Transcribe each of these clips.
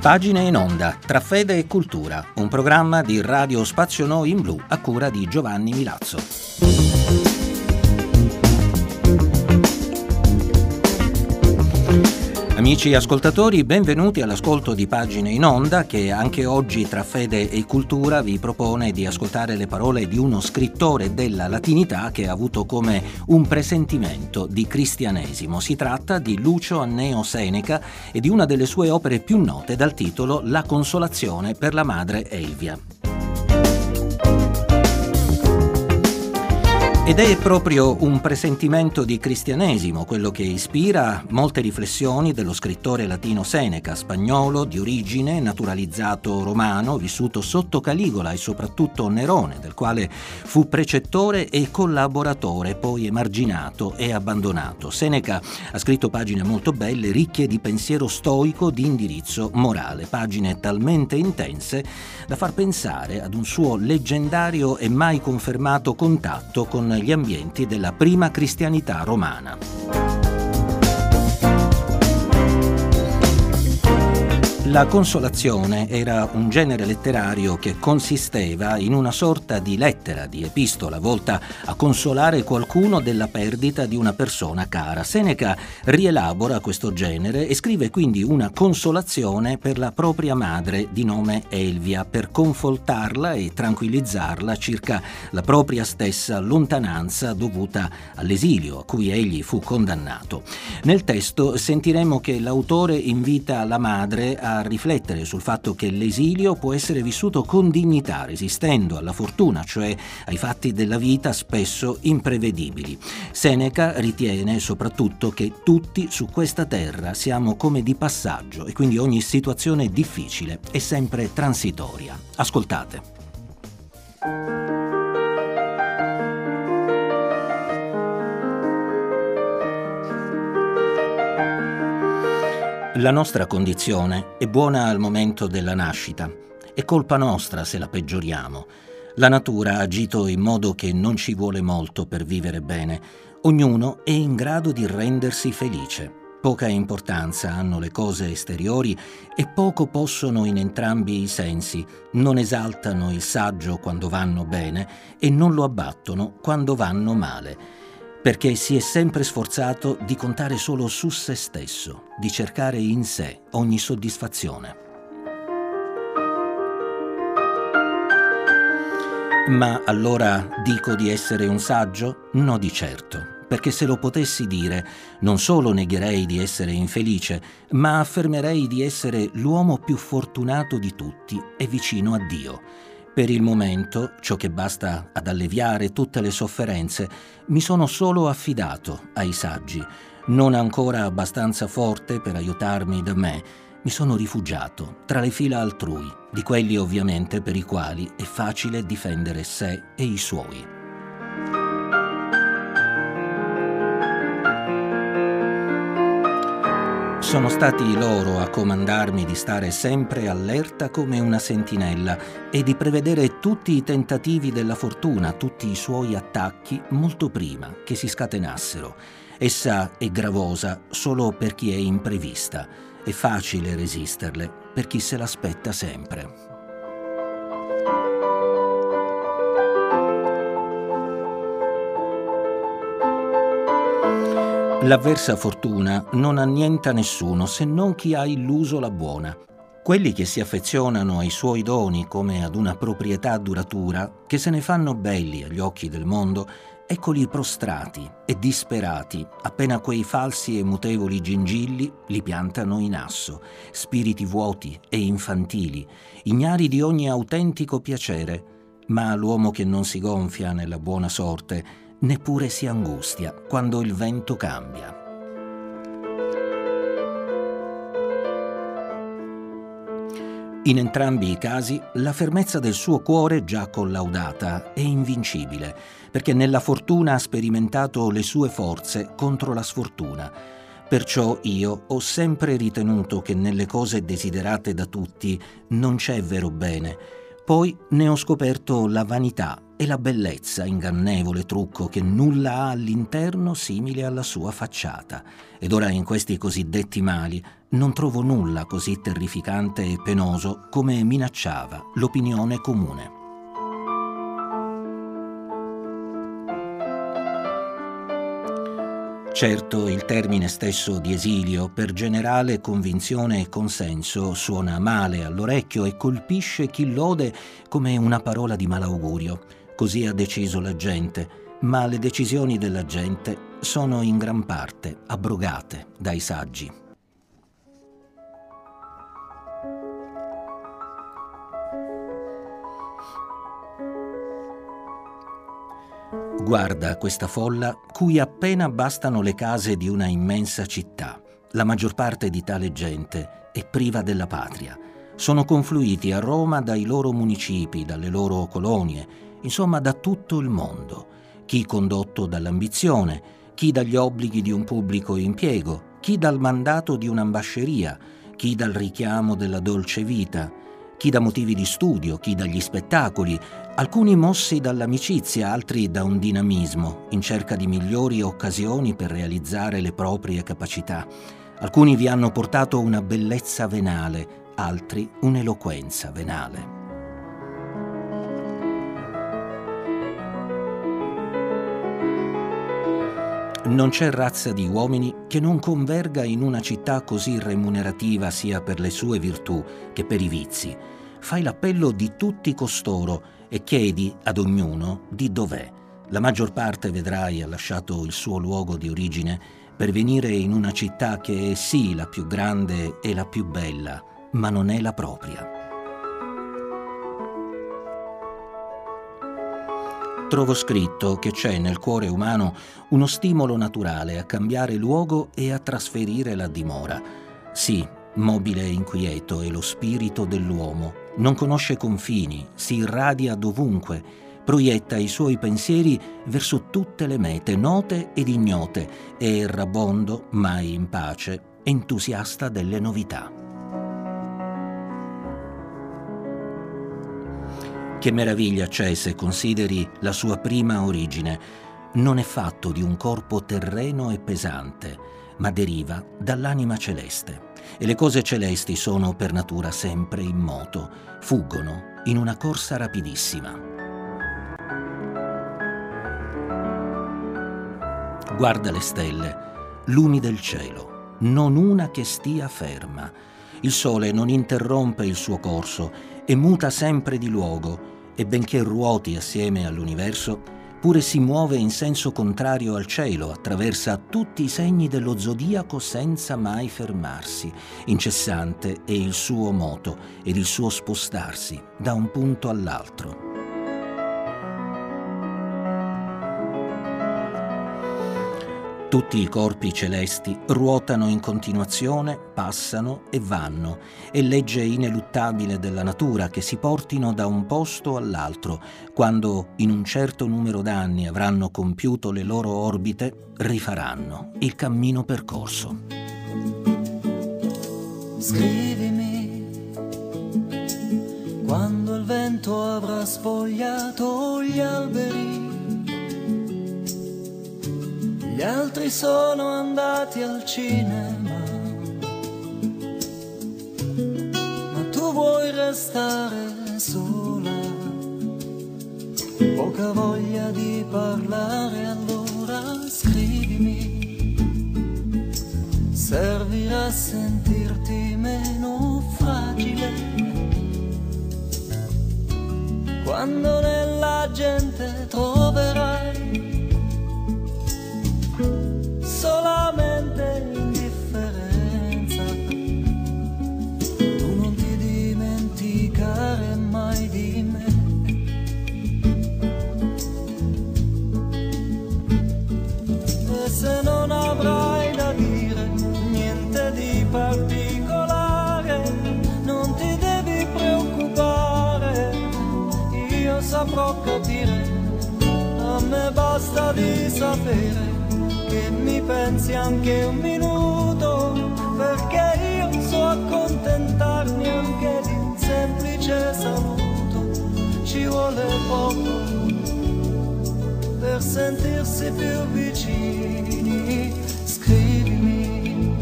Pagine in onda, tra fede e cultura, un programma di Radio Spazio Noi in Blu a cura di Giovanni Milazzo. Amici ascoltatori, benvenuti all'ascolto di Pagine in Onda che anche oggi tra fede e cultura vi propone di ascoltare le parole di uno scrittore della latinità che ha avuto come un presentimento di cristianesimo. Si tratta di Lucio Anneo Seneca e di una delle sue opere più note dal titolo La consolazione per la madre Elvia. Ed è proprio un presentimento di cristianesimo quello che ispira molte riflessioni dello scrittore latino Seneca, spagnolo di origine, naturalizzato romano, vissuto sotto Caligola e soprattutto Nerone, del quale fu precettore e collaboratore, poi emarginato e abbandonato. Seneca ha scritto pagine molto belle, ricche di pensiero stoico, di indirizzo morale, pagine talmente intense da far pensare ad un suo leggendario e mai confermato contatto con gli ambienti della prima cristianità romana. La consolazione era un genere letterario che consisteva in una sorta di lettera, di epistola, volta a consolare qualcuno della perdita di una persona cara. Seneca rielabora questo genere e scrive quindi una consolazione per la propria madre di nome Elvia, per confortarla e tranquillizzarla circa la propria stessa lontananza dovuta all'esilio a cui egli fu condannato. Nel testo sentiremo che l'autore invita la madre a riflettere sul fatto che l'esilio può essere vissuto con dignità, resistendo alla fortuna, cioè ai fatti della vita spesso imprevedibili. Seneca ritiene soprattutto che tutti su questa terra siamo come di passaggio e quindi ogni situazione difficile è sempre transitoria. Ascoltate. La nostra condizione è buona al momento della nascita. È colpa nostra se la peggioriamo. La natura ha agito in modo che non ci vuole molto per vivere bene. Ognuno è in grado di rendersi felice. Poca importanza hanno le cose esteriori e poco possono in entrambi i sensi. Non esaltano il saggio quando vanno bene e non lo abbattono quando vanno male perché si è sempre sforzato di contare solo su se stesso, di cercare in sé ogni soddisfazione. Ma allora dico di essere un saggio? No di certo, perché se lo potessi dire non solo negherei di essere infelice, ma affermerei di essere l'uomo più fortunato di tutti e vicino a Dio per il momento, ciò che basta ad alleviare tutte le sofferenze, mi sono solo affidato ai saggi. Non ancora abbastanza forte per aiutarmi da me, mi sono rifugiato tra le fila altrui, di quelli ovviamente per i quali è facile difendere sé e i suoi. Sono stati loro a comandarmi di stare sempre allerta come una sentinella e di prevedere tutti i tentativi della fortuna, tutti i suoi attacchi molto prima che si scatenassero. Essa è gravosa solo per chi è imprevista, è facile resisterle per chi se l'aspetta sempre. L'avversa fortuna non annienta nessuno se non chi ha illuso la buona. Quelli che si affezionano ai suoi doni come ad una proprietà duratura, che se ne fanno belli agli occhi del mondo, eccoli prostrati e disperati appena quei falsi e mutevoli gingilli li piantano in asso, spiriti vuoti e infantili, ignari di ogni autentico piacere. Ma l'uomo che non si gonfia nella buona sorte, neppure si angustia quando il vento cambia. In entrambi i casi la fermezza del suo cuore, già collaudata, è invincibile, perché nella fortuna ha sperimentato le sue forze contro la sfortuna. Perciò io ho sempre ritenuto che nelle cose desiderate da tutti non c'è vero bene, Poi ne ho scoperto la vanità e la bellezza, ingannevole trucco che nulla ha all'interno simile alla sua facciata. Ed ora in questi cosiddetti mali non trovo nulla così terrificante e penoso come minacciava l'opinione comune. Certo, il termine stesso di esilio, per generale convinzione e consenso, suona male all'orecchio e colpisce chi lode come una parola di malaugurio. Così ha deciso la gente, ma le decisioni della gente sono in gran parte abrogate dai saggi. Guarda questa folla cui appena bastano le case di una immensa città. La maggior parte di tale gente è priva della patria. Sono confluiti a Roma dai loro municipi, dalle loro colonie, insomma da tutto il mondo. Chi condotto dall'ambizione, chi dagli obblighi di un pubblico impiego, chi dal mandato di un'ambasceria, chi dal richiamo della dolce vita, chi da motivi di studio, chi dagli spettacoli, alcuni mossi dall'amicizia, altri da un dinamismo, in cerca di migliori occasioni per realizzare le proprie capacità. Alcuni vi hanno portato una bellezza venale, altri un'eloquenza venale. Non c'è razza di uomini che non converga in una città così remunerativa sia per le sue virtù che per i vizi. Fai l'appello di tutti costoro e chiedi ad ognuno di dov'è. La maggior parte, vedrai, ha lasciato il suo luogo di origine per venire in una città che è sì la più grande e la più bella, ma non è la propria. trovo scritto che c'è nel cuore umano uno stimolo naturale a cambiare luogo e a trasferire la dimora. Sì, mobile e inquieto è lo spirito dell'uomo, non conosce confini, si irradia dovunque, proietta i suoi pensieri verso tutte le mete, note ed ignote, è errabondo, mai in pace, entusiasta delle novità. Che meraviglia c'è se consideri la sua prima origine. Non è fatto di un corpo terreno e pesante, ma deriva dall'anima celeste. E le cose celesti sono per natura sempre in moto, fuggono in una corsa rapidissima. Guarda le stelle, lumi del cielo, non una che stia ferma. Il sole non interrompe il suo corso e muta sempre di luogo e benché ruoti assieme all'universo, pure si muove in senso contrario al cielo, attraversa tutti i segni dello zodiaco senza mai fermarsi. Incessante è il suo moto ed il suo spostarsi da un punto all'altro. Tutti i corpi celesti ruotano in continuazione, passano e vanno. È legge ineluttabile della natura che si portino da un posto all'altro. Quando in un certo numero d'anni avranno compiuto le loro orbite, rifaranno il cammino percorso. Scrivimi quando il vento avrà spogliato gli alberi gli altri sono andati al cinema, ma tu vuoi restare sola, poca voglia di parlare, allora scrivimi, servirà a sentirti meno fragile. Quando nella gente troverai saprò capire, a me basta di sapere che mi pensi anche un minuto, perché io so accontentarmi anche di un semplice saluto. ci vuole poco per sentirsi più vicini. Scrivimi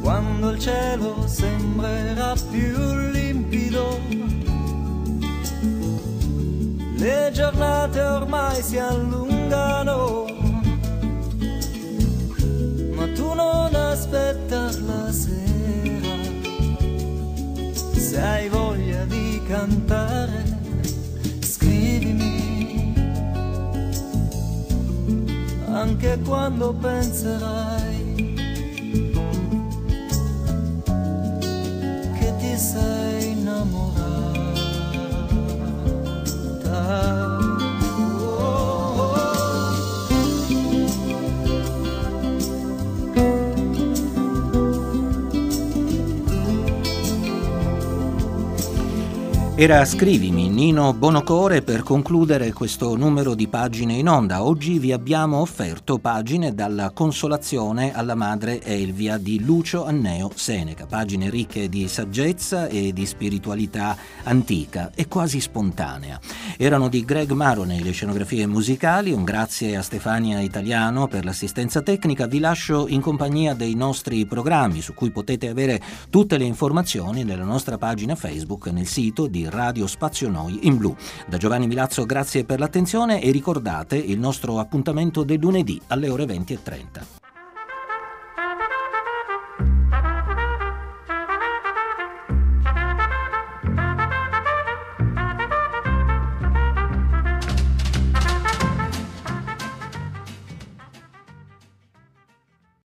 quando il cielo sembrerà più Le giornate ormai si allungano, ma tu non aspettar la sera. Se hai voglia di cantare, scrivimi, anche quando penserai Era Scrivimi, Nino Bonocore, per concludere questo numero di pagine in onda. Oggi vi abbiamo offerto pagine dalla Consolazione alla Madre Elvia di Lucio Anneo Seneca, pagine ricche di saggezza e di spiritualità antica e quasi spontanea. Erano di Greg Maroney le scenografie musicali, un grazie a Stefania Italiano per l'assistenza tecnica. Vi lascio in compagnia dei nostri programmi su cui potete avere tutte le informazioni nella nostra pagina Facebook nel sito di Radio Spazio Noi in blu. Da Giovanni Milazzo grazie per l'attenzione e ricordate il nostro appuntamento del lunedì alle ore 20.30.